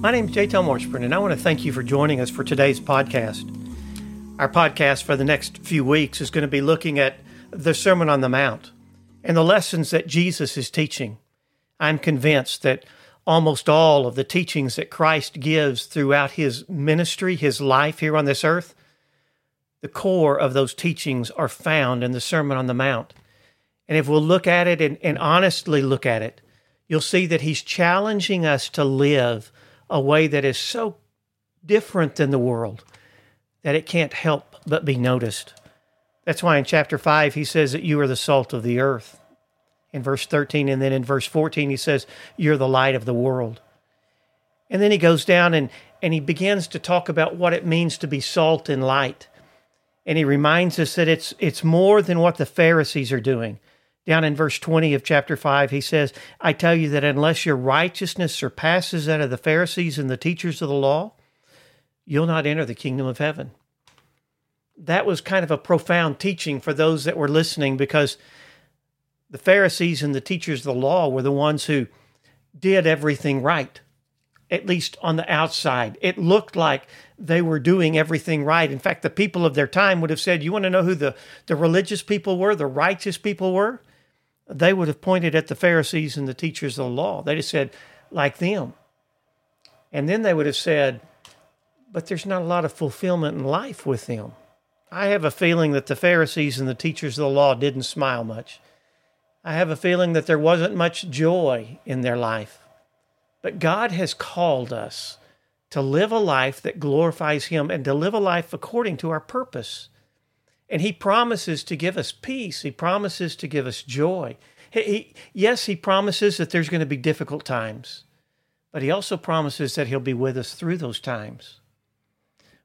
My name is Jay Tom Washburn, and I want to thank you for joining us for today's podcast. Our podcast for the next few weeks is going to be looking at the Sermon on the Mount and the lessons that Jesus is teaching. I'm convinced that almost all of the teachings that Christ gives throughout his ministry, his life here on this earth, the core of those teachings are found in the Sermon on the Mount. And if we'll look at it and, and honestly look at it, you'll see that he's challenging us to live a way that is so different than the world that it can't help but be noticed. That's why in chapter 5 he says that you are the salt of the earth. In verse 13 and then in verse 14 he says you're the light of the world. And then he goes down and and he begins to talk about what it means to be salt and light. And he reminds us that it's it's more than what the Pharisees are doing. Down in verse 20 of chapter 5, he says, I tell you that unless your righteousness surpasses that of the Pharisees and the teachers of the law, you'll not enter the kingdom of heaven. That was kind of a profound teaching for those that were listening because the Pharisees and the teachers of the law were the ones who did everything right, at least on the outside. It looked like they were doing everything right. In fact, the people of their time would have said, You want to know who the, the religious people were, the righteous people were? They would have pointed at the Pharisees and the teachers of the law. They'd have said, like them. And then they would have said, but there's not a lot of fulfillment in life with them. I have a feeling that the Pharisees and the teachers of the law didn't smile much. I have a feeling that there wasn't much joy in their life. But God has called us to live a life that glorifies Him and to live a life according to our purpose. And he promises to give us peace. He promises to give us joy. He, he, yes, he promises that there's going to be difficult times, but he also promises that he'll be with us through those times.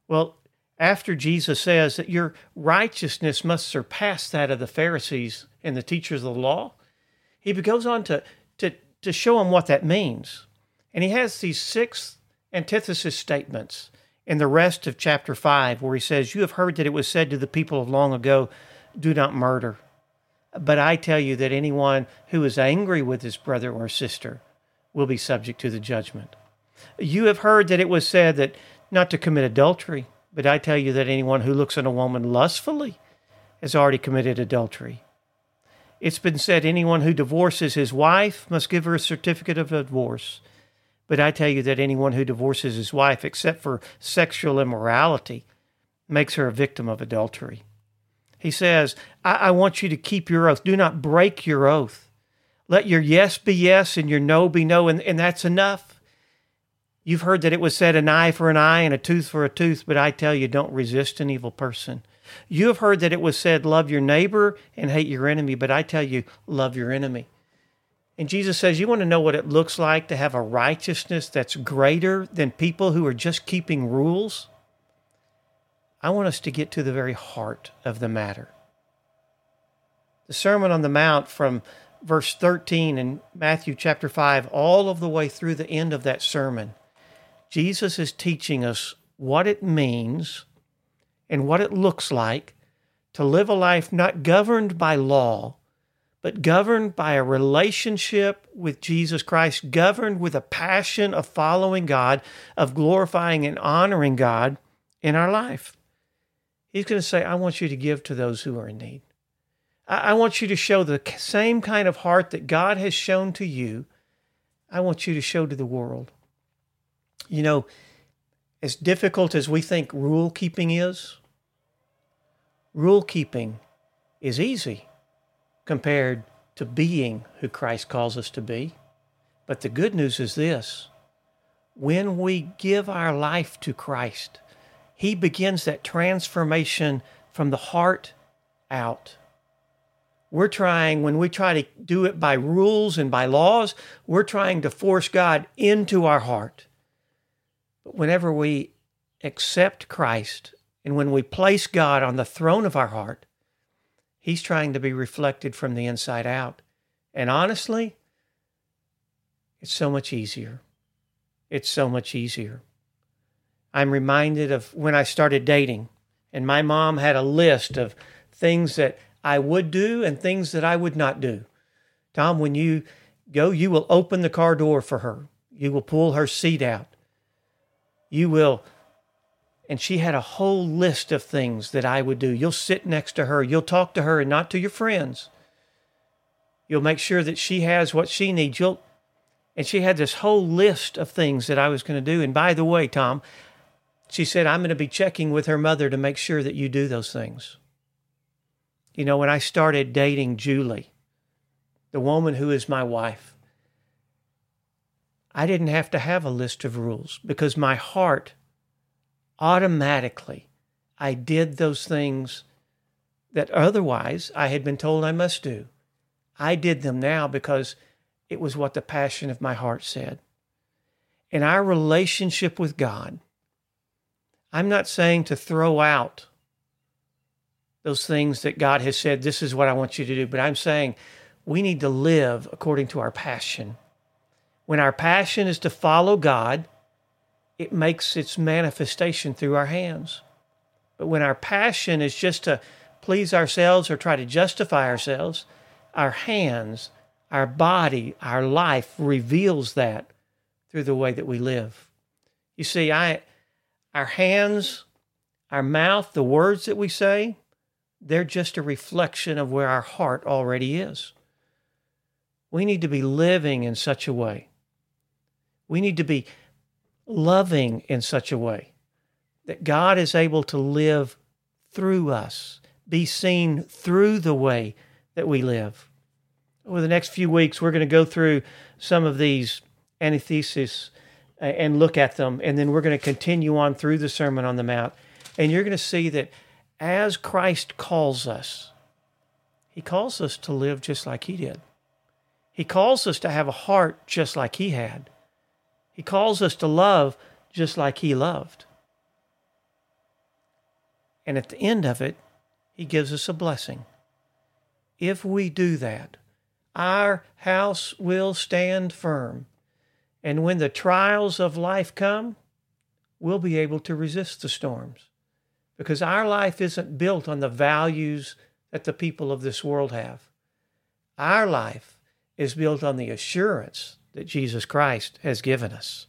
Well, after Jesus says that your righteousness must surpass that of the Pharisees and the teachers of the law, he goes on to, to, to show them what that means. And he has these six antithesis statements in the rest of chapter 5, where he says, You have heard that it was said to the people of long ago, Do not murder. But I tell you that anyone who is angry with his brother or sister will be subject to the judgment. You have heard that it was said that not to commit adultery, but I tell you that anyone who looks on a woman lustfully has already committed adultery. It's been said anyone who divorces his wife must give her a certificate of divorce. But I tell you that anyone who divorces his wife, except for sexual immorality, makes her a victim of adultery. He says, I, I want you to keep your oath. Do not break your oath. Let your yes be yes and your no be no, and, and that's enough. You've heard that it was said an eye for an eye and a tooth for a tooth, but I tell you, don't resist an evil person. You have heard that it was said, love your neighbor and hate your enemy, but I tell you, love your enemy. And Jesus says, You want to know what it looks like to have a righteousness that's greater than people who are just keeping rules? I want us to get to the very heart of the matter. The Sermon on the Mount from verse 13 in Matthew chapter 5, all of the way through the end of that sermon, Jesus is teaching us what it means and what it looks like to live a life not governed by law, but governed by a relationship with Jesus Christ, governed with a passion of following God, of glorifying and honoring God in our life. He's going to say, I want you to give to those who are in need. I want you to show the same kind of heart that God has shown to you. I want you to show to the world. You know, as difficult as we think rule keeping is, rule keeping is easy compared to being who Christ calls us to be. But the good news is this when we give our life to Christ, He begins that transformation from the heart out. We're trying, when we try to do it by rules and by laws, we're trying to force God into our heart. But whenever we accept Christ and when we place God on the throne of our heart, He's trying to be reflected from the inside out. And honestly, it's so much easier. It's so much easier. I'm reminded of when I started dating, and my mom had a list of things that I would do and things that I would not do. Tom, when you go, you will open the car door for her. You will pull her seat out. You will. And she had a whole list of things that I would do. You'll sit next to her, you'll talk to her and not to your friends. You'll make sure that she has what she needs. You'll and she had this whole list of things that I was going to do. And by the way, Tom, she said, I'm going to be checking with her mother to make sure that you do those things. You know, when I started dating Julie, the woman who is my wife, I didn't have to have a list of rules because my heart automatically, I did those things that otherwise I had been told I must do. I did them now because it was what the passion of my heart said. In our relationship with God, I'm not saying to throw out those things that God has said, this is what I want you to do, but I'm saying we need to live according to our passion. When our passion is to follow God, it makes its manifestation through our hands. But when our passion is just to please ourselves or try to justify ourselves, our hands, our body, our life reveals that through the way that we live. You see, I our hands, our mouth, the words that we say, they're just a reflection of where our heart already is. We need to be living in such a way. We need to be loving in such a way that God is able to live through us, be seen through the way that we live. Over the next few weeks, we're going to go through some of these antitheses uh, and look at them, and then we're going to continue on through the Sermon on the Mount. And you're going to see that as Christ calls us, he calls us to live just like he did. He calls us to have a heart just like he had. He calls us to love just like he loved. And at the end of it, he gives us a blessing. If we do that, our house will stand firm. And when the trials of life come, we'll be able to resist the storms. Because our life isn't built on the values that the people of this world have. Our life is built on the assurance that Jesus Christ has given us.